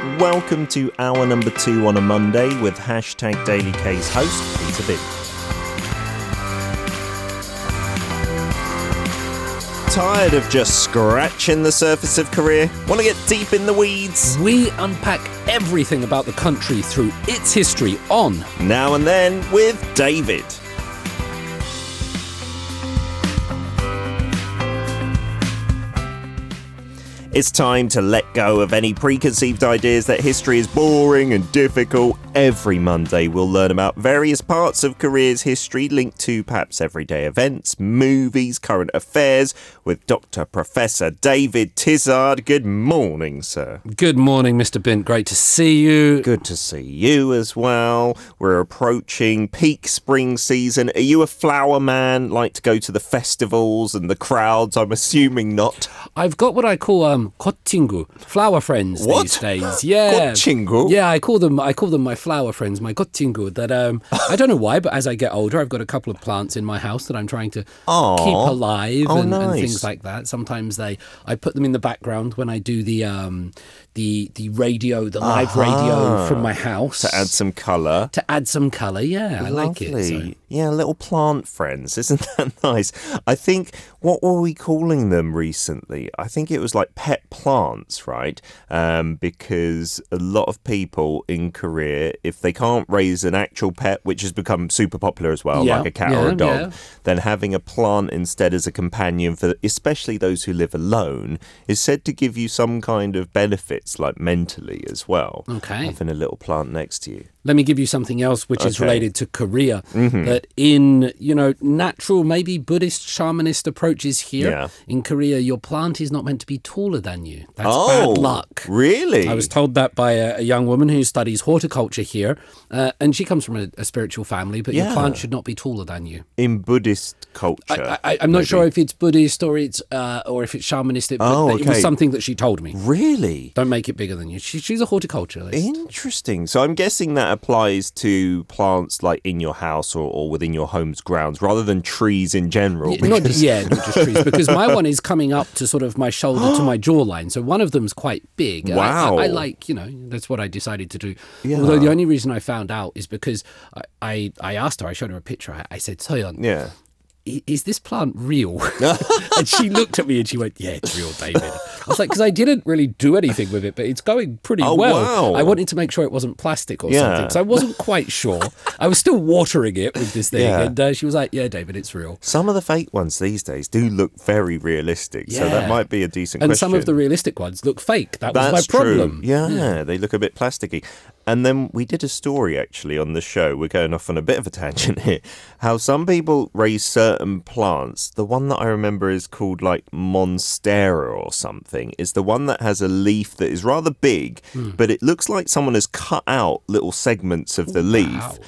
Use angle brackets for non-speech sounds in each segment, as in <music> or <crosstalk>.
Welcome to hour number two on a Monday with hashtag Daily K's host, Peter Bint. Tired of just scratching the surface of Korea? Want to get deep in the weeds? We unpack everything about the country through its history on Now and then with David. It's time to let go of any preconceived ideas that history is boring and difficult. Every Monday, we'll learn about various parts of Korea's history linked to perhaps everyday events, movies, current affairs with Dr. Professor David Tizard. Good morning, sir. Good morning, Mr. Bint. Great to see you. Good to see you as well. We're approaching peak spring season. Are you a flower man? Like to go to the festivals and the crowds? I'm assuming not. I've got what I call um kotingu, flower friends What? these days. Yeah. <gasps> Gotchingu? Yeah, I call them I call them my flower friends, my kotingu. That um I don't know why, but as I get older, I've got a couple of plants in my house that I'm trying to Aw. keep alive Oh, and, and things like that. Sometimes they I put them in the background when I do the um the the radio, the live radio from my house To add some colour. to add some colour. Yeah, I like it. so. Yeah, little plant friends. Isn't that <laughs> nice? I think, what were we calling them recently? I think it was like pet plants, right? Um, because a lot of people in Korea, if they can't raise an actual pet, which has become super popular as well, Yeah, like a cat or a dog, yeah. then having a plant instead as a companion for especially those who live alone is said to give you some kind of benefits, like mentally as well. Okay. Having a little plant next to you. Let me give you something else which is related to Korea. That in, you know, natural, maybe Buddhist, shamanist approaches here Yeah. in Korea, your plant is not meant to be taller than you. That's oh, bad luck. Really? I was told that by a, a young woman who studies horticulture here, uh, and she comes from a, a spiritual family, but your plant should not be taller than you. in Buddhist culture. I, I'm not sure if it's Buddhist or it's uh, or if it's shamanistic, but Oh, it was something that she told me. Really Don't make it bigger than you. She, she's a horticulturalist. interesting. So I'm guessing that applies to plants like in your house or, or within your home's grounds, rather than trees in general. Yeah, not, yeah, just trees. Because my <laughs> one is coming up to sort of my shoulder to my <gasps> jawline. So one of them's quite big. And I- Wow. I, I like, you know, that's what I decided to do. Yeah. Although the only reason I found out is because I, I, I asked her, I showed her a picture. I, I said, Soyeon, yeah. is this plant real? <laughs> <laughs> and she looked at me and she went, Yeah, it's real, David. I was like, Because I didn't really do anything with it, but it's going pretty Oh, well. wow. I wanted to make sure it wasn't plastic or Yeah. something. So I wasn't quite sure. I was still watering it with this thing. Yeah. And uh, she was like, Yeah, David, it's real. Some of the fake ones these days do look very realistic, so that might be a decent question. And question. some of the realistic ones look fake. That was That's my problem. true. Yeah, they look a bit plasticky. And then we did a story actually on the show. We're going off on a bit of a tangent here. How some people raise certain plants. The one that I remember is called like Monstera or something. Is the one that has a leaf that is rather big, Hmm. but it looks like someone has cut out little segments of the leaf. Wow.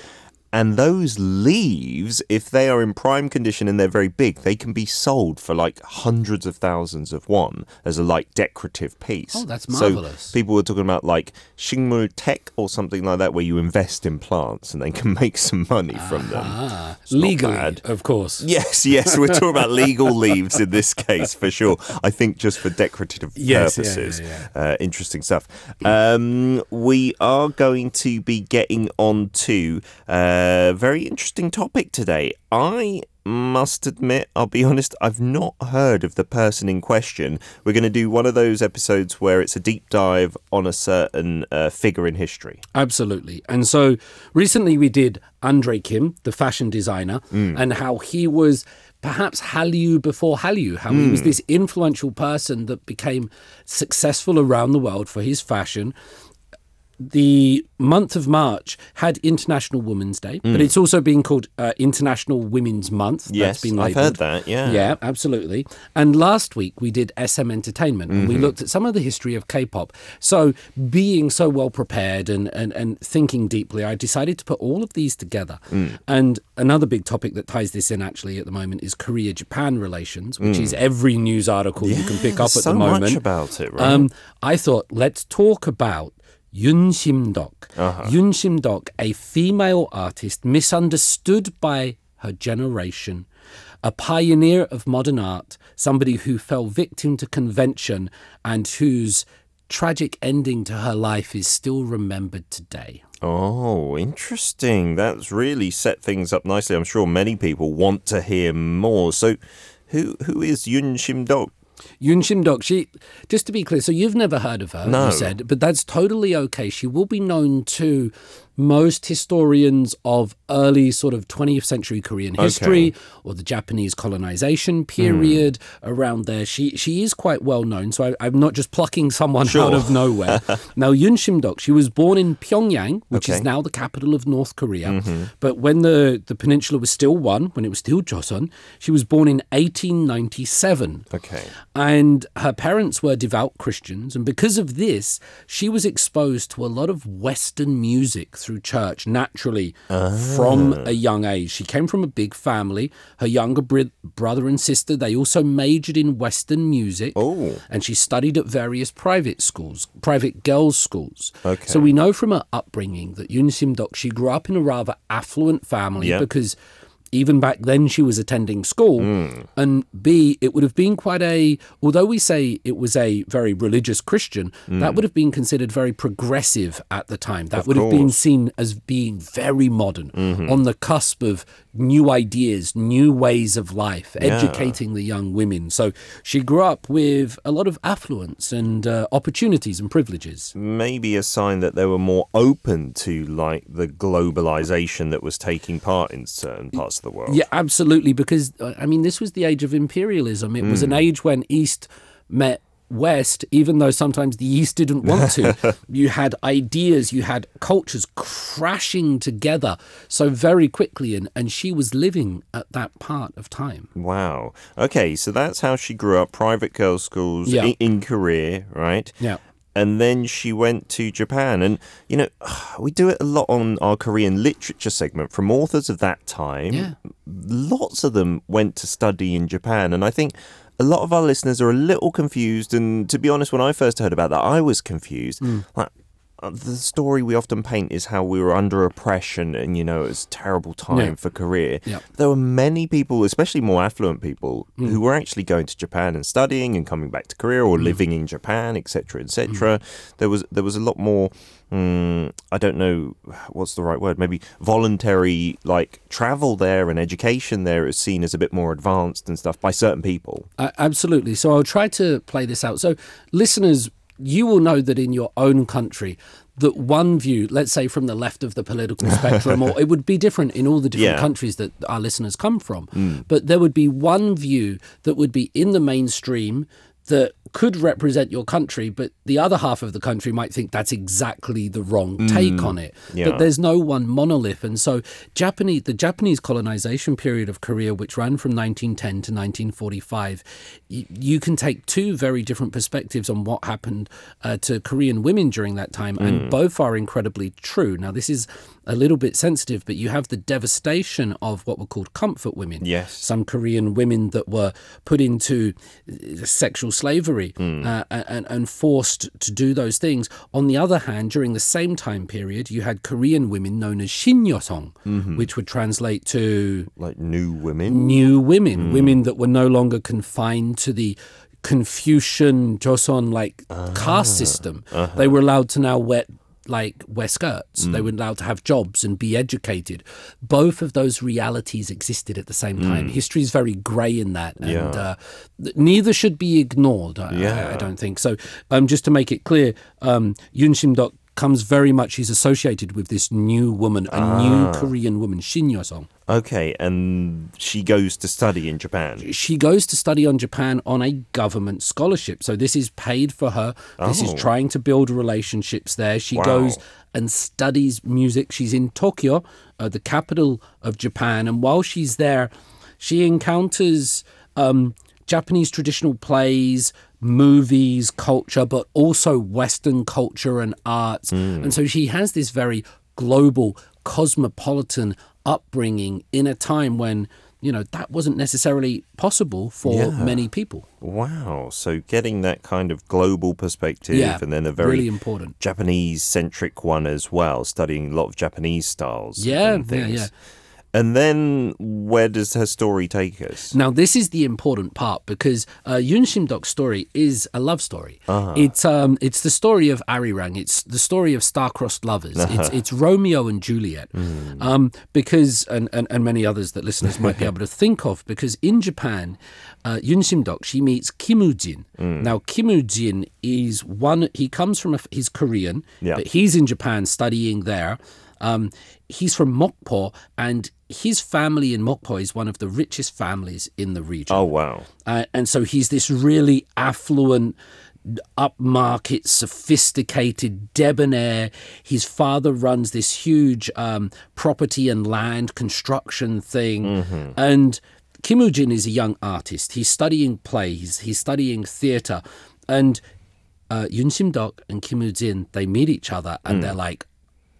And those leaves, if they are in prime condition and they're very big, they can be sold for like hundreds of thousands of won as a like decorative piece. Oh, that's marvelous. So people were talking about like Shingmul Tech or something like that, where you invest in plants and they can <laughs> make some money from them. Ah, It's not legally, of course. Yes, yes, we're talking about <laughs> legal leaves in this case for sure. I think just for decorative Yes, yeah, purposes. yeah, Uh, interesting stuff. Um, we are going to be getting on to very interesting topic today. I must admit, I'll be honest, I've not heard of the person in question. We're going to do one of those episodes where it's a deep dive on a certain uh, figure in history. Absolutely. And so recently we did Andre Kim, the fashion designer, Mm. and how he was perhaps Hallyu before Hallyu, how he Mm. was this influential person that became successful around the world for his fashion. The month of March had International Women's Day, but it's also been called uh, International Women's Month. Mm. Yes, That's been I've heard that, yeah. Yeah, absolutely. And last week we did SM Entertainment and Mm-hmm. we looked at some of the history of K pop. So, being so well prepared and, and, and thinking deeply, I decided to put all of these together. Mm. And another big topic that ties this in actually at the moment is Korea Japan relations, which is every news article you can pick up Mm. At so the moment. much about it, right? Um, I thought, let's talk about Yun Shim-dok. Uh-huh. Yun Shim-dok, a female artist misunderstood by her generation, a pioneer of modern art, somebody who fell victim to convention and whose tragic ending to her life is still remembered today. Oh, interesting. That's really set things up nicely. I'm sure many people want to hear more. So, who who is Yun Shim Dok? Yun Shim Dok, she, just to be clear, so you've never heard of her, No. you said, but that's totally okay. She will be known to most historians of early sort of 20th century Korean history or the Japanese colonization hmm. period around there. She she is quite well known, so I, I'm not just plucking someone Sure. out of nowhere. <laughs> now, Yun Shim Dok, she was born in Pyongyang, which is now the capital of North Korea. Mm-hmm. But when the, the peninsula was still one, when it was still Joseon, she was born in 1897 Okay. and her parents were devout Christians, and because of this, she was exposed to a lot of Western music through church naturally ah. From a mm-hmm. young age. She came from a big family. Her younger br- brother and sister they also majored in Western music, Oh. and she studied at various private schools, private girls' schools. Okay. So we know from her upbringing that Yun Sim Dok she grew up in a rather affluent family Yeah. because even back then she was attending school Hmm. and b it would have been quite a although we say it was a very religious christian Hmm. that would have been considered very progressive at the time that would have been seen as being very modern Mm-hmm. on the cusp of new ideas new ways of life educating the young women so she grew up with a lot of affluence and uh, opportunities and privileges Maybe a sign that they were more open to like the globalization that was taking part in certain parts of the world. Yeah, absolutely. Because uh, I mean, this was the age of imperialism. It was an age when East met West, even though sometimes the East didn't want to. <laughs> you had ideas, you had cultures crashing together so very quickly, and, and she was living at that part of time. Wow. Okay, so that's how she grew up. Private girls' schools Yeah. in, in Korea, right? Yeah. And then she went to Japan. And, you know, <sighs> we do it a lot on our Korean literature segment from authors of that time. Yeah. Lots of them went to study in Japan. And I think a lot of our listeners are a little confused. And to be honest, when I first heard about that, I was confused. Mm. Like, the story we often paint is how we were under oppression and, you know, it was a terrible time Yeah. for Korea. Yeah. There were many people, especially more affluent people, Mm. who were actually going to Japan and studying and coming back to Korea or Mm. living in Japan, etc., etc. There was there was a lot more. mm, I don't know what's the right word. Maybe voluntary like travel there and education there is seen as a bit more advanced and stuff by certain people. Uh, absolutely. So I'll try to play this out. So, listeners, you will know that in your own country, that one view, let's say from the left of the political <laughs> spectrum, or it would be different in all the different Yeah. countries that our listeners come from, mm. but there would be one view that would be in the mainstream that could represent your country, but the other half of the country might think that's exactly the wrong take on it. Yeah. But there's no one monolith, and so Japanese the Japanese colonization period of Korea, which ran from 1910 to 1945, y- you can take two very different perspectives on what happened uh, to Korean women during that time, and both are incredibly true. Now, this is a little bit sensitive, but you have the devastation of what were called comfort women. Yes. Some Korean women that were put into uh, sexual slavery hmm. uh, and, and forced to do those things. On the other hand, during the same time period, you had Korean women known as Shinyosong, mm-hmm. which would translate to Like new women. new women, hmm. women that were no longer confined to the Confucian Joseon like ah. caste system. Uh-huh. They were allowed to now wear like wear skirts. They weren't allowed to have jobs and be educated. Both of those realities existed at the same time. History is very grey in that, and Yeah. uh, neither should be ignored. I, I- Yeah. I, don't think so. Um, just to make it clear, um, Yun Shim Dok comes very much. He's associated with this new woman, a new Korean woman, Shin Yosong. Okay, and she goes to study in Japan. she goes to study on Japan on a government scholarship. So this is paid for her. This is Oh. trying to build relationships there. She Wow. goes and studies music. She's in Tokyo, uh, the capital of Japan, and while she's there, she encounters um, Japanese traditional plays, movies, culture, but also Western culture and arts. Hmm. And so she has this very global, cosmopolitan upbringing in a time when, you know, that wasn't necessarily possible for Yeah. many people. Wow. So getting that kind of global perspective Yeah, and then a very really important. Japanese centric one as well, studying a lot of Japanese styles Yeah, and yeah, yeah. And then where does her story take us? Now, this is the important part because uh, Yun Shim Dok's story is a love story. Uh-huh. It's um, it's the story of Arirang. It's the story of star-crossed lovers. Uh-huh. It's it's Romeo and Juliet. Hmm. Um, because and, and and many others that listeners might be <laughs> able to think of. Because in Japan, uh, Yun Shim Dok she meets Kim Woo Jin. Hmm. Now, Kim Woo Jin is one. He comes from a, he's Korean, Yeah. but he's in Japan studying there. Um, he's from Mokpo, and his family in Mokpo is one of the richest families in the region. Oh, wow. Uh, and so he's this really affluent, upmarket, sophisticated, debonair. His father runs this huge um, property and land construction thing. And Kim Woo Jin is a young artist. He's studying plays, he's studying theatre. And uh, Yun Sim Dok and Kim Woo Jin, they meet each other and they're like,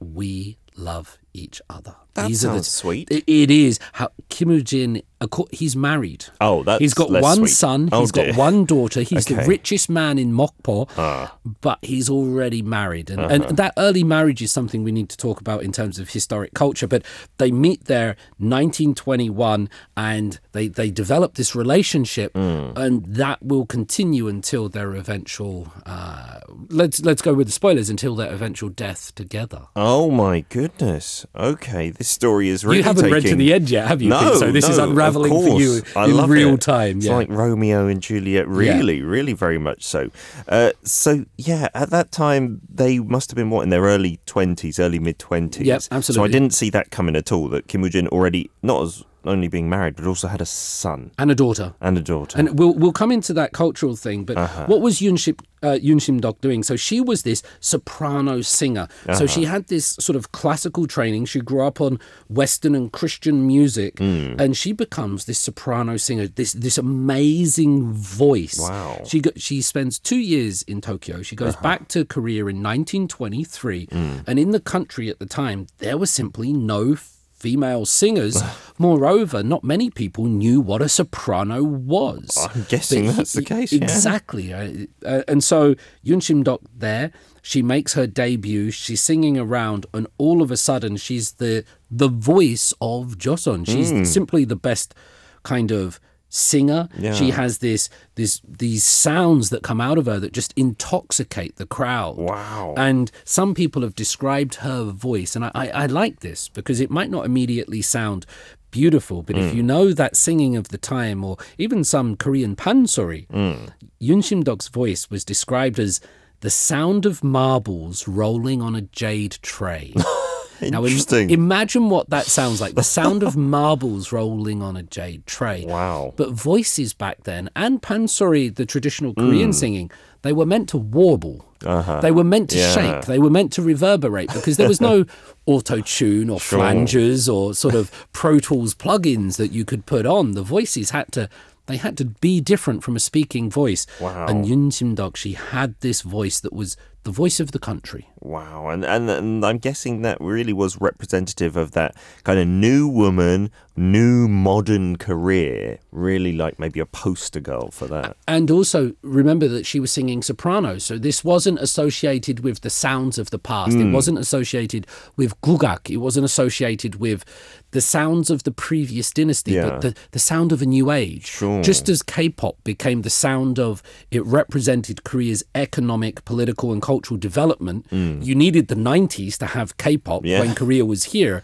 we love each other. That are sounds sweet. It, it is. How Kim Woo Jin, he's married. Oh, that's He's got one sweet. son. Oh, He's dear. got one daughter. He's the richest man in Mokpo, ah. but he's already married. And, and uh-huh. that early marriage is something we need to talk about in terms of historic culture. But they meet there 1921 and they, they develop this relationship, hmm. and that will continue until their eventual, uh, let's, let's go with the spoilers, until their eventual death together. Oh, my goodness. Okay, this story is really you haven't read to the end yet, have you? No, Pete? so this is no, of unraveling for you. I in real it. time. It's yeah. like Romeo and Juliet, really, really very much so. Uh, so, yeah, at that time, they must have been, what, in their early 20s, early mid 20s? Yep, So I didn't see that coming at all, that Kim Woo Jin already, not as only being married, but also had a son and a daughter. and a daughter. And we'll we'll come into that cultural thing, but Uh-huh. what was Yun Shim, uh, Shim Dok doing? So she was this soprano singer. So Uh-huh. she had this sort of classical training. She grew up on Western and Christian music, Hmm. and she becomes this soprano singer. This this amazing voice. Wow. Uh-huh. She go, she spends two years in Tokyo. She goes back to Korea in 1923, Hmm. and in the country at the time there was simply no female singers. <sighs> Moreover, not many people knew what a soprano was. I'm guessing But that's the case. Exactly. Uh, uh, and so Yun Shim Dok there, she makes her debut. She's singing around, and all of a sudden, she's the the voice of Joseon. She's Hmm. simply the best kind of singer. She has this this these sounds that come out of her that just intoxicate the crowd. Wow. And some people have described her voice, and I, I, I like this because it might not immediately sound beautiful, but if mm. you know that singing of the time, or even some Korean pansori, mm. Yun Shim Dok's voice was described as the sound of marbles rolling on a jade tray. <laughs> Now, im- imagine what that sounds like the sound of <laughs> marbles rolling on a jade tray. Wow. But voices back then, and pansori, the traditional Korean Mm. singing, they were meant to warble. They were meant to Uh-huh. Yeah. shake. They were meant to reverberate because there was no <laughs> auto tune or flanges or sort of Pro Tools plugins that you could put on. The voices had to. They had to be different from a speaking voice. Wow. And Yun Sim Dok, she had this voice that was the voice of the country. Wow, and, and and I'm guessing that really was representative of that kind of new woman, new modern career. Really, like maybe a poster girl for that. And also remember that she was singing soprano, so this wasn't associated with the sounds of the past. Hmm. It wasn't associated with gugak. It wasn't associated with the sounds of the previous dynasty, Yeah. but the, the sound of a new age. Sure. Just as K-pop became the sound of it represented Korea's economic, political, and cultural development. You needed the '90s to have K-pop Hmm. Yeah. when Korea was here.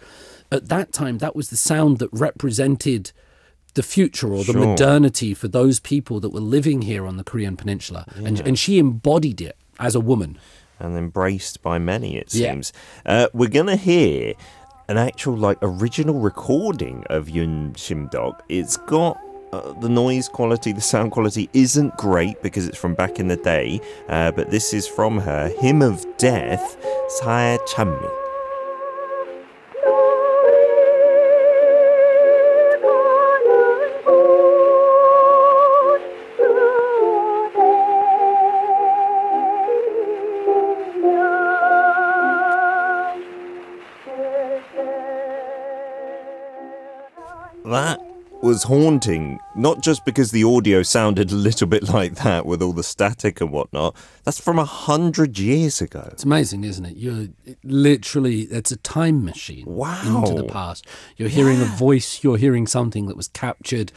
At that time, that was the sound that represented the future or the Sure. modernity for those people that were living here on the Korean peninsula. And, and she embodied it as a woman. and embraced by many, it Yeah. seems. Uh, we're gonna hear an actual like original recording of Yun Shim Dok. It's got. Uh, the noise quality, the sound quality isn't great because it's from back in the day, uh, but this is from her Hymn of Death, Sae Chammi. That was haunting, not just because the audio sounded a little bit like that with all the static and whatnot. That's from a hundred years ago. It's amazing, isn't it? You're literally, it's a time machine Wow. into the past. You're hearing a voice, you're hearing something that was captured.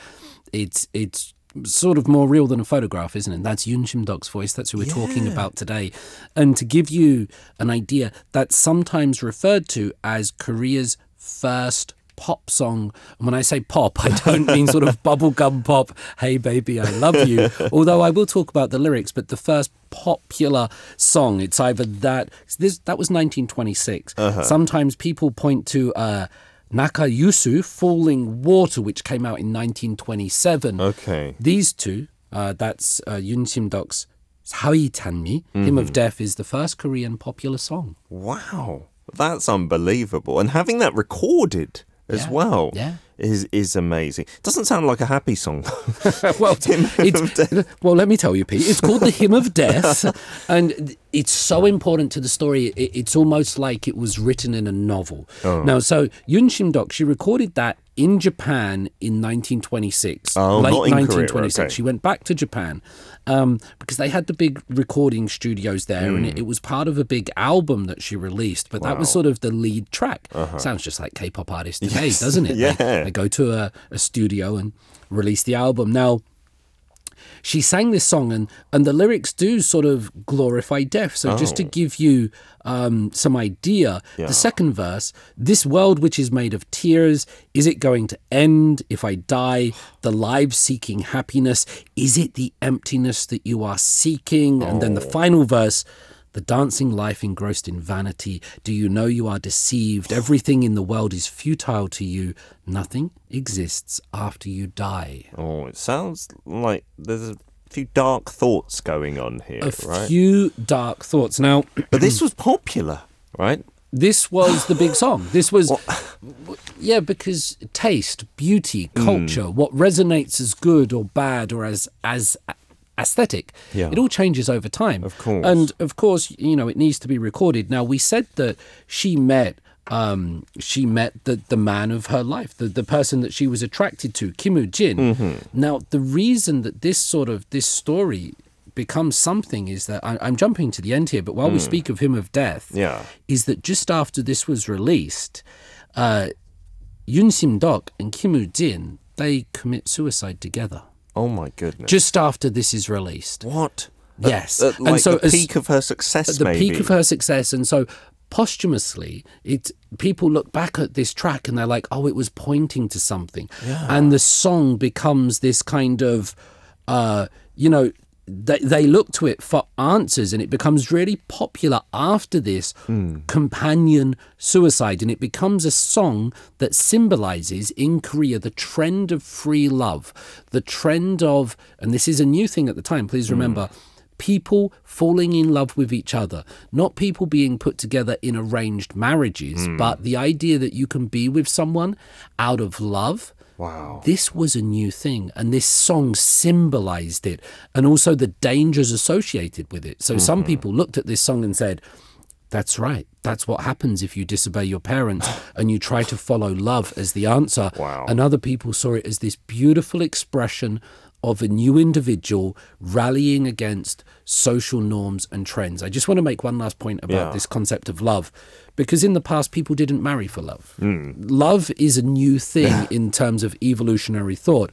It's, it's, Sort of more real than a photograph, isn't it? That's Yun Shim Dok's voice. That's who we're talking about today. And to give you an idea, that's sometimes referred to as Korea's first pop song. And when I say pop, I don't mean sort of <laughs> bubblegum pop, hey baby, I love you. <laughs> Although I will talk about the lyrics, but the first popular song, it's either that this that was 1926. Sometimes people point to uh Nakayusu, Falling Water, which came out in 1927. Okay. These two, uh, that's uh, Yun Sim Dok's Sawi Tanmi, Hymn of Death, is the first Korean popular song. Wow, that's unbelievable. And having that recorded as Yeah, well yeah. is is amazing. Doesn't sound like a happy song. <laughs> well, <laughs> it's, well, let me tell you, Pete. It's called the Hymn of <laughs> Death, and it's so important to the story. It, it's almost like it was written in a novel. Oh. Now, so Yun Shim Dok, she recorded that in Japan in 1926, Oh, late not in Korea, 1926. okay. She went back to Japan um, because they had the big recording studios there, and Hmm. it, it was part of a big album that she released. But that was sort of the lead track. Sounds just like K-pop artists <laughs> today, Uh-huh. Yes. doesn't it? They- Yeah. they go to a, a studio and release the album. Now, she sang this song, and, and the lyrics do sort of glorify death. So, just to give you um, some idea, the second verse this world which is made of tears, is it going to end if I die? The lives seeking happiness, is it the emptiness that you are seeking? And then the final verse. The dancing life engrossed in vanity. Do you know you are deceived? Everything in the world is futile to you. Nothing exists after you die. oh, it sounds like there's a few dark thoughts going on here, A right? few dark thoughts. Now, <clears throat> But this was popular, right? this was the big song. This was, yeah, because taste, beauty, Hmm. culture, what resonates as good or bad or as as aesthetic, Yeah. it all changes over time. Of course. and of course, you know, it needs to be recorded. Now, we said that she met. Um, she met the, the man of her life, the, the person that she was attracted to, Kim Woo Jin. Mm-hmm. Now, the reason that this sort of this story becomes something is that I, I'm jumping to the end here, but while we speak of hymn of death, Mm. Yeah. is that just after this was released, uh, Yun Sim Dok and Kim Woo Jin they commit suicide together. Oh my goodness. Just after this is released, what? yes, At, like and so the as- peak of her success, at the maybe. peak of her success, and so posthumously, it people look back at this track and they're like, oh, it was pointing to something, and the song becomes this kind of, uh, you know. They, they look to it for answers and it becomes really popular after this hmm. companion suicide. And it becomes a song that symbolizes in Korea the trend of free love the trend of and this is a new thing at the time please hmm. remember people falling in love with each other, not people being put together in arranged marriages, hmm. but the idea that you can be with someone out of love. Wow. This was a new thing, and this song symbolized it, and also the dangers associated with it. So some mm-hmm. people looked at this song and said, that's right. That's what happens if you disobey your parents and you try to follow love as the answer. Wow. And other people saw it as this beautiful expression of a new individual rallying against social norms and trends. I just want to make one last point about Yeah. this concept of love because in the past people didn't marry for love. Love is a new thing <laughs> in terms of evolutionary thought.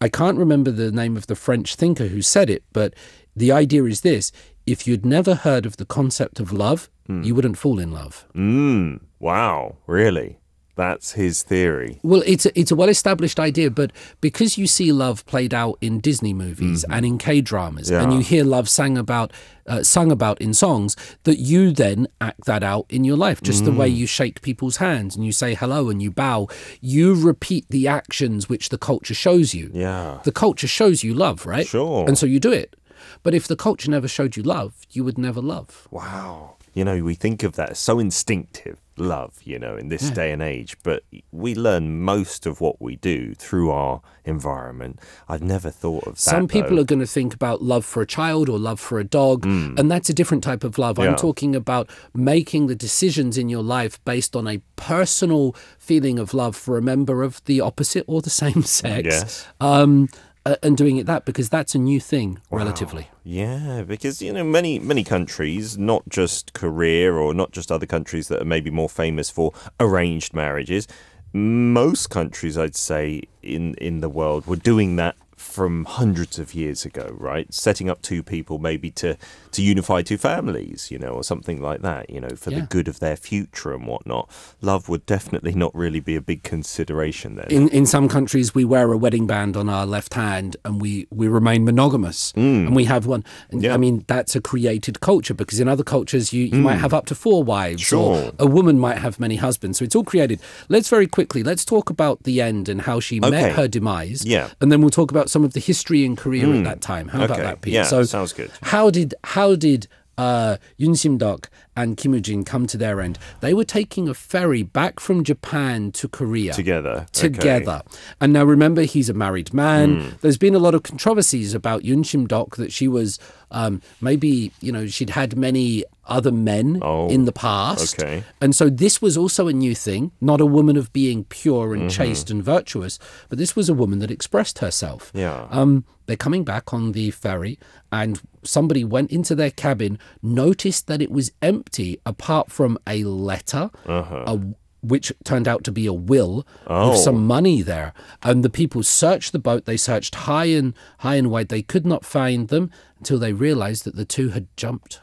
I can't remember the name of the French thinker who said it, but the idea is this if you'd never heard of the concept of love, you wouldn't fall in love. Mm. Wow. Really? That's his theory. Well, it's a, it's a well established idea, but because you see love played out in Disney movies and in K dramas, and Mm-hmm. You hear love sang about uh, sung about in songs, that you then act that out in your life. Just the Mm. way you shake people's hands and you say hello and you bow, you repeat the actions which the culture shows you. Yeah. The culture shows you love, right? Sure. And so you do it. But if the culture never showed you love, you would never love. Wow. You know, we think of that as so instinctive love, you know, in this day and age, but we learn most of what we do through our environment. I've never thought of that. Some people though. are going to think about love for a child or love for a dog, and that's a different type of love. Yeah. I'm talking about making the decisions in your life based on a personal feeling of love for a member of the opposite or the <laughs> same sex. Yes. Um, uh, and doing it that because that's a new thing relatively. Yeah, because you know many many countries, not just Korea or not just other countries that are maybe more famous for arranged marriages. Most countries, I'd say, in in the world were doing that from hundreds of years ago, right? Setting up two people maybe to to unify two families, you know, or something like that, you know, for the good of their future and whatnot. Love would definitely not really be a big consideration then. In in some countries, we wear a wedding band on our left hand, and we we remain monogamous, and we have one. Mm. Yeah. Mm. I mean, that's a created culture because in other cultures, you, you might have up to four wives, Sure. or a woman might have many husbands. So it's all created. Let's very quickly let's talk about the end and how she Okay. met her demise. Yeah. and then we'll talk about some of the history in Korea at that time. How about that, Pete? Yeah, so sounds good. How did how did uh, Yoon Sim Dok and Kim Woo Jin come to their end? They were taking a ferry back from Japan to Korea Together. okay. together. And now remember, he's a married man. There's been a lot of controversies about Yun Shim Dok that she was um, maybe, you know, she'd had many other men Oh, in the past. okay. And so this was also a new thing, not a woman of being pure and chaste and virtuous, but this was a woman that expressed herself. Yeah. Um, they're coming back on the ferry, and somebody went into their cabin, noticed that it was empty apart from a letter, a, which turned out to be a will Oh. with some money there. And the people searched the boat. They searched high and high and wide. They could not find them until they realized that the two had jumped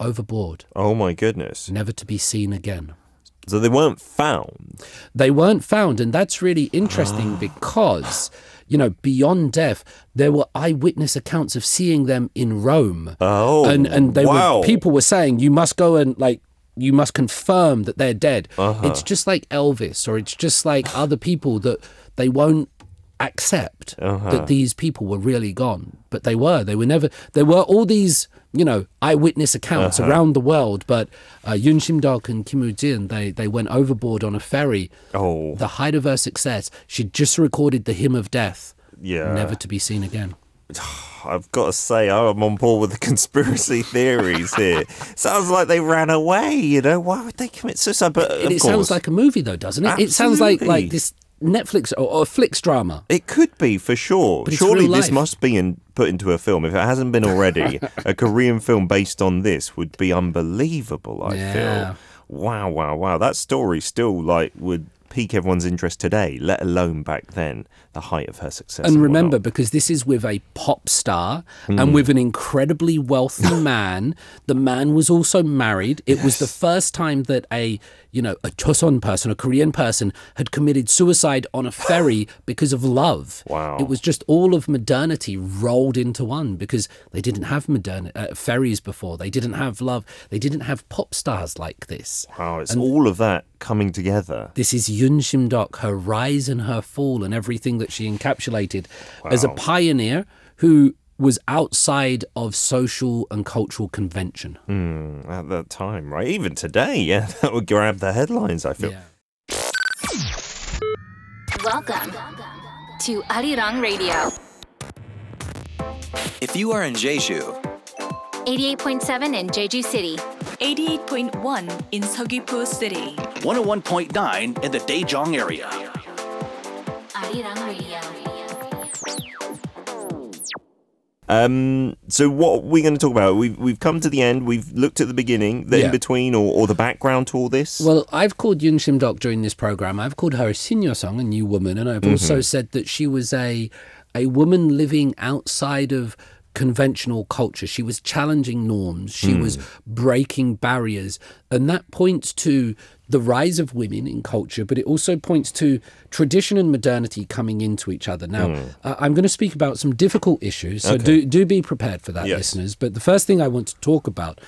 overboard, Oh my goodness. never to be seen again. So they weren't found. They weren't found, and that's really interesting <gasps> because, you know, beyond death, there were eyewitness accounts of seeing them in Rome. Oh, and and they wow. were people were saying you must go and like you must confirm that they're dead. Uh-huh. It's just like Elvis, or it's just like other people that they won't accept Uh-huh. that these people were really gone, but they were. They were never. There were all these. You know, eyewitness accounts Uh-huh. around the world, but uh, Yun Shim Dok and Kim Woo Jin, they they went overboard on a ferry Oh, the height of her success, she'd just recorded the hymn of death, yeah. never to be seen again. <sighs> I've got to say, I'm on board with the conspiracy <laughs> theories here. Sounds like they ran away. You know, why would they commit suicide? But It, it sounds like a movie, though, doesn't it? It sounds like like this Netflix or, or Flix drama. it could be for sure. Surely this must be in, put into a film. If it hasn't been already, <laughs> a Korean film based on this would be unbelievable. I Yeah. feel. Wow, wow, wow. That story still like would pique everyone's interest today, let alone back then, the height of her success. And whatnot. remember, because this is with a pop star Hmm. and with an incredibly wealthy <laughs> man, the man was also married. It was the first time that a, you know, a Choson person, a Korean person, had committed suicide on a ferry <laughs> because of love. Wow. It was just all of modernity rolled into one because they didn't have modern uh, ferries before. They didn't have love. They didn't have pop stars like this. Wow, it's all of that coming together. This is Yun Shim Dok, her rise and her fall, and everything that she encapsulated as a pioneer who was outside of social and cultural convention. Hmm, at that time, right? Even today, <laughs> yeah, that would grab the headlines, I feel. Welcome to Arirang Radio, If you are in Jeju, 88.7 in Jeju City, 88.1 in Seogwipo City. 101.9 in the Daejeong area. Arirang Radio. Um, so what we're we going to talk about? We've, we've come to the end. We've looked at the beginning, the Yeah. in-between, or, or the background to all this. Well, I've called Yun Shim Dok during this program. I've called her a Shinyosong, a new woman, and I've also said that she was a a woman living outside of conventional culture. She was challenging norms. She was breaking barriers, and that points to the rise of women in culture, but it also points to tradition and modernity coming into each other. Now, uh, I'm going to speak about some difficult issues, so do do be prepared for that, Yes. listeners. But the first thing I want to talk about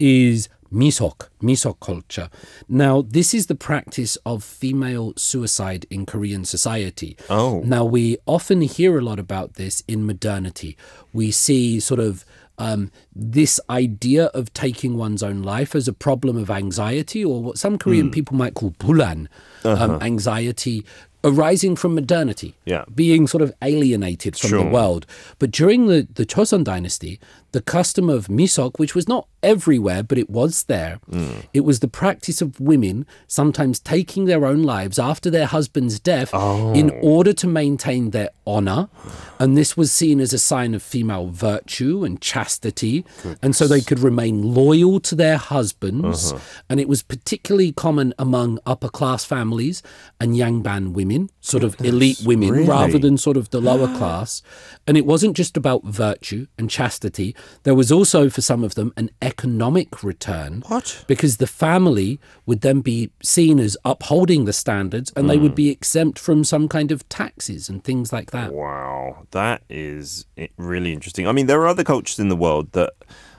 is misok, misok culture. Now, this is the practice of female suicide in Korean society. Oh. Now, we often hear a lot about this in modernity. We see sort of um, this idea of taking one's own life as a problem of anxiety, or what some Korean people might call bulan, um, anxiety arising from modernity, Yeah. being sort of alienated from the world. But during the, the Choson dynasty, the custom of misok, which was not everywhere, but it was there, mm. it was the practice of women sometimes taking their own lives after their husband's death in oh. order to maintain their honor. And this was seen as a sign of female virtue and chastity. And so they could remain loyal to their husbands. Uh-huh. And it was particularly common among upper class families and Yangban women, sort of elite women, rather than sort of the lower <gasps> class. And it wasn't just about virtue and chastity. There was also, for some of them, an economic return. What? Because the family would then be seen as upholding the standards and they would be hmm. exempt from some kind of taxes and things like that. Wow, that is really interesting. I mean, there are other cultures in the world that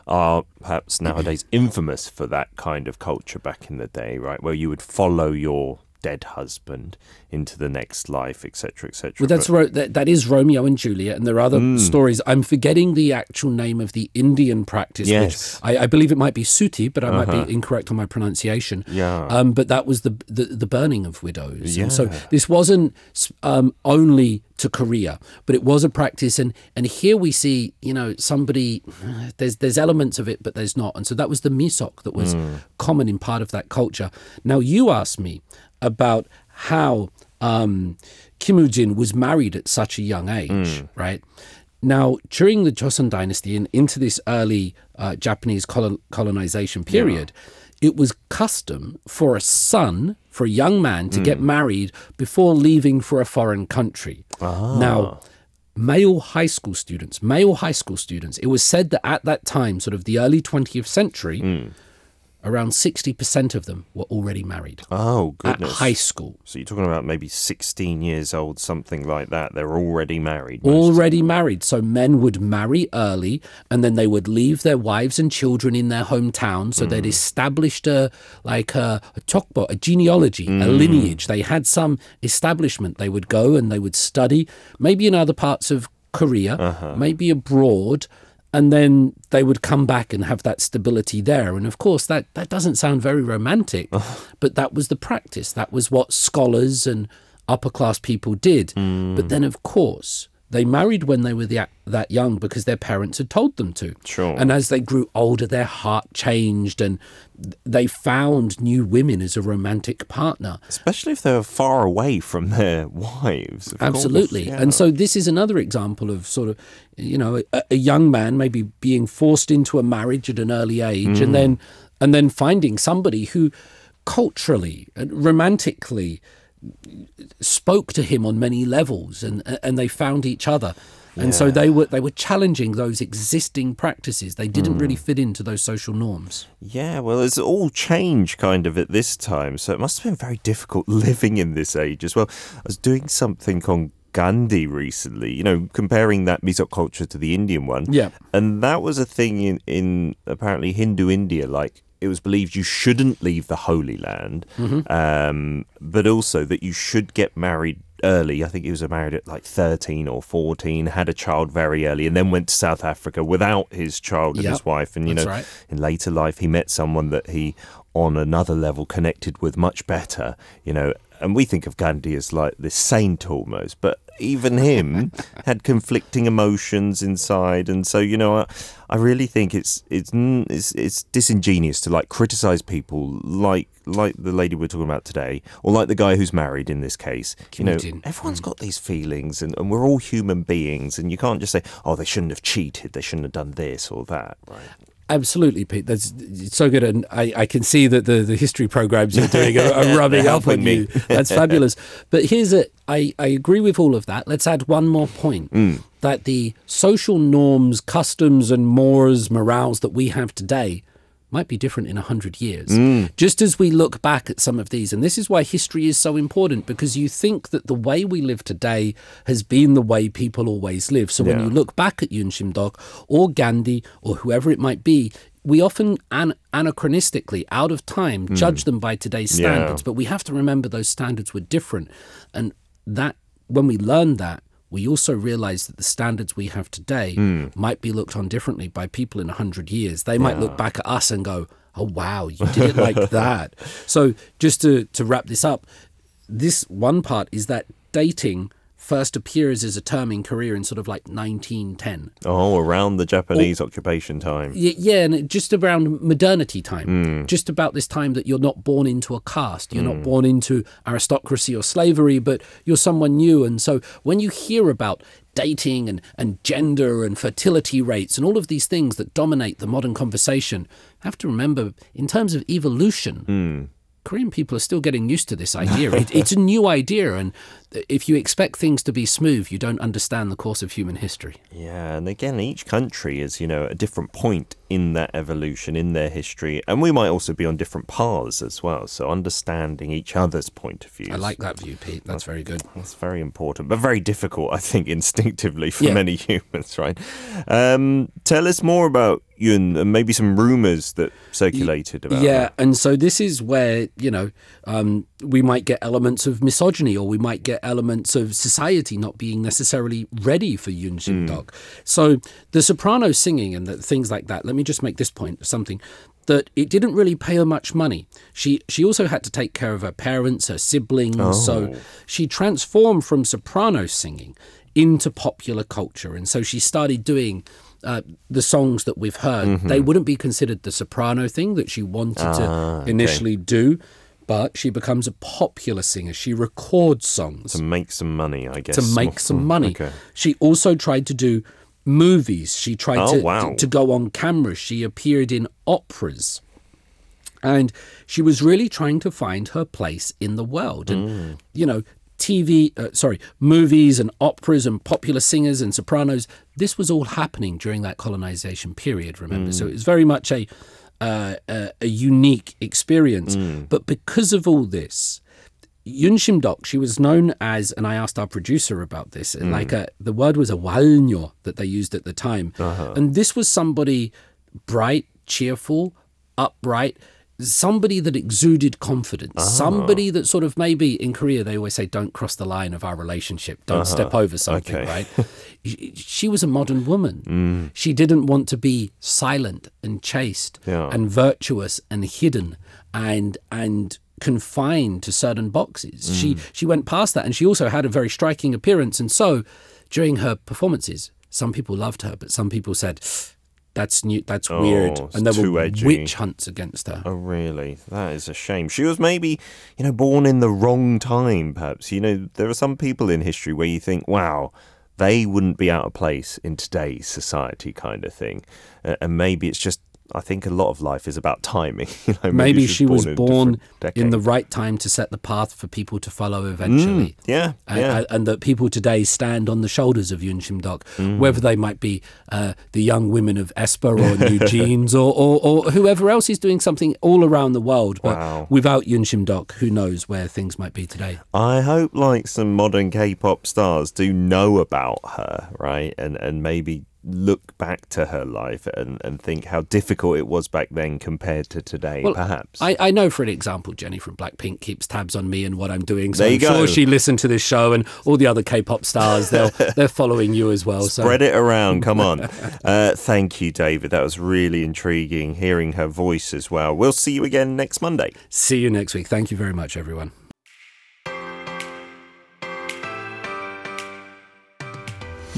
are perhaps nowadays infamous for that kind of culture back in the day, right? Where you would follow your dead husband into the next life, etc., etc. Well, that's ro- that, that is Romeo and Juliet, and there are other stories. I'm forgetting the actual name of the Indian practice. Yes. which I, I believe it might be Suti, but I might be incorrect on my pronunciation. Yeah. Um, but that was the, the the burning of widows. And so this wasn't um, only to Korea, but it was a practice. And and here we see, you know, somebody. There's there's elements of it, but there's not. And so that was the misok that was common in part of that culture. Now you asked me about how um, Kim was married at such a young age, right? Now, during the Joseon dynasty and into this early uh, Japanese colon- colonization period, it was custom for a son, for a young man, to get married before leaving for a foreign country. Now, male high school students, male high school students, it was said that at that time, sort of the early 20th century, around 60% of them were already married Oh at high school. So you're talking about maybe 16 years old, something like that. They're already married. already married. So men would marry early and then they would leave their wives and children in their hometown. So they'd mm. established a like a, a chokbo, a genealogy, a mm. lineage. They had some establishment. They would go and they would study, maybe in other parts of Korea, uh-huh. maybe abroad. And then they would come back and have that stability there. And of course, that, that doesn't sound very romantic, <laughs> but that was the practice. That was what scholars and upper class people did. Mm. But then, of course, they married when they were the, that young because their parents had told them to. Sure. And as they grew older, their heart changed and they found new women as a romantic partner. Especially if they're far away from their wives. of Absolutely. yeah. And so this is another example of sort of, you know, a, a young man maybe being forced into a marriage at an early age and mm. then and then finding somebody who culturally and romantically spoke to him on many levels and and they found each other. And so they were they were challenging those existing practices. They didn't really hmm. fit into those social norms. Yeah, well, it's all change kind of at this time, so it must have been very difficult <laughs> living in this age as well. I was doing something on Gandhi recently, you know, comparing that Misok culture to the Indian one. Yeah. And that was a thing in, in apparently Hindu India, like it was believed you shouldn't leave the Holy Land, um, but also that you should get married early. I think he was married at like 13 or 14, had a child very early, and then went to South Africa without his child and Yep, his wife. And, you that's know, right. in later life, he met someone that he, on another level, connected with much better, you know. And we think of Gandhi as like this saint almost, but even him <laughs> had conflicting emotions inside, and so you know, I, I really think it's it's it's it's disingenuous to like criticize people like like the lady we're talking about today, or like the guy who's married in this case. You know, everyone's mm. got these feelings, and, and we're all human beings, and you can't just say, oh, they shouldn't have cheated, they shouldn't have done this or that, right? Absolutely, Pete. That's it's so good, and I, I can see that the, the history programs you're doing are, <laughs> are rubbing up on me. you. That's fabulous. But here's a I, I agree with all of that. Let's add one more point Mm. that the social norms, customs, and mores, morals that we have today might be different in a hundred years. Mm. Just as we look back at some of these, and this is why history is so important because you think that the way we live today has been the way people always live. So when you look back at Yun Shimdok or Gandhi or whoever it might be, we often an- anachronistically, out of time, judge them by today's Hmm. Yeah. standards. But we have to remember those standards were different, and that when we learn that. We also realize that the standards we have today Hmm. might be looked on differently by people in 100 years. They might look back at us and go, oh, wow, you did it like <laughs> that. So, just to, to wrap this up, this one part is that dating first appears as a term in Korea in sort of like 1910. Oh, around the Japanese occupation time. Y- Yeah, and just around modernity time, hmm. just about this time that you're not born into a caste, you're not hmm. born into aristocracy or slavery, but you're someone new. And so when you hear about dating and, and gender and fertility rates and all of these things that dominate the modern conversation, you have to remember in terms of evolution, hmm. Korean people are still getting used to this <laughs> idea. It, it's a new idea, and if you expect things to be smooth, you don't understand the course of human history. Yeah, and again, each country is, you know, a different point in that evolution, in their history, and we might also be on different paths as well. So understanding each other's point of view. I like that view, Pete. That's very good. That's very important, but very difficult, I think, instinctively for Yeah. many <laughs> humans, right? Um, tell us more about Yun and maybe some rumors that circulated about Yeah, her. and so this is where you know um, we might get elements of misogyny, or we might get elements of society not being necessarily ready for Yun Sim-deok. So the soprano singing and the, things like that. Let me just make this point: something that it didn't really pay her much money. She she also had to take care of her parents, her siblings. So she transformed from soprano singing into popular culture, and so she started doing uh, the songs that we've heard, they wouldn't be considered the soprano thing that she wanted to initially do, but she becomes a popular singer. She records songs To make some money, I guess. to make some money. Okay. She also tried to do movies. She tried Oh, to, wow. to to go on camera. She appeared in operas. And she was really trying to find her place in the world. And, Mm. you know, TV, uh, sorry, movies and operas and popular singers and sopranos, this was all happening during that colonization period, remember? Mm. So it was very much a, uh, a, a unique experience. Mm. But because of all this, Yun Sim-deok, she was known as, and I asked our producer about this, Mm. like a, the word was a walnyo that they used at the time. Uh-huh. And this was somebody bright, cheerful, upright, somebody that exuded confidence, Ah. somebody that sort of maybe in Korea they always say, don't cross the line of our relationship, don't step over something, Uh-huh. Okay. right? <laughs> She- was a modern woman. She didn't want to be silent and chaste Yeah. and virtuous and hidden and and confined to certain boxes. She she went past that and she also had a very striking appearance and so during her performances some people loved her but some people said that's new that's weird and there were edgy. witch hunts against her. Oh, really? That is a shame. She was maybe, you know, born in the wrong time, perhaps. You know, there are some people in history where you think, wow, they wouldn't be out of place in today's society, kind of thing. Uh, and maybe it's just, I think a lot of life is about timing. <laughs> You know, Maybe, she was in a born different in the right time to set the path for people to follow eventually. Yeah, And, yeah. and- that people today stand on the shoulders of Yun Sim-deok, Mm. whether they might be uh, the young women of aespa or New <laughs> Jeans or, or, or whoever else is doing something all around the world. But Wow. without Yun Sim-deok, who knows where things might be today. I hope like some modern K-pop stars do know about her, right? And and maybe look back to her life and, and think how difficult it was back then compared to today, Well, perhaps. I, I know for an example, Jennie from Blackpink keeps tabs on me and what I'm doing. So There I'm you sure she listened to this show and all the other K-pop stars. They'll <laughs> they're following you as well. So Spread it around, come on. <laughs> Uh, thank you, David. That was really intriguing hearing her voice as well. We'll see you again next Monday. see you next week. Thank you very much, everyone.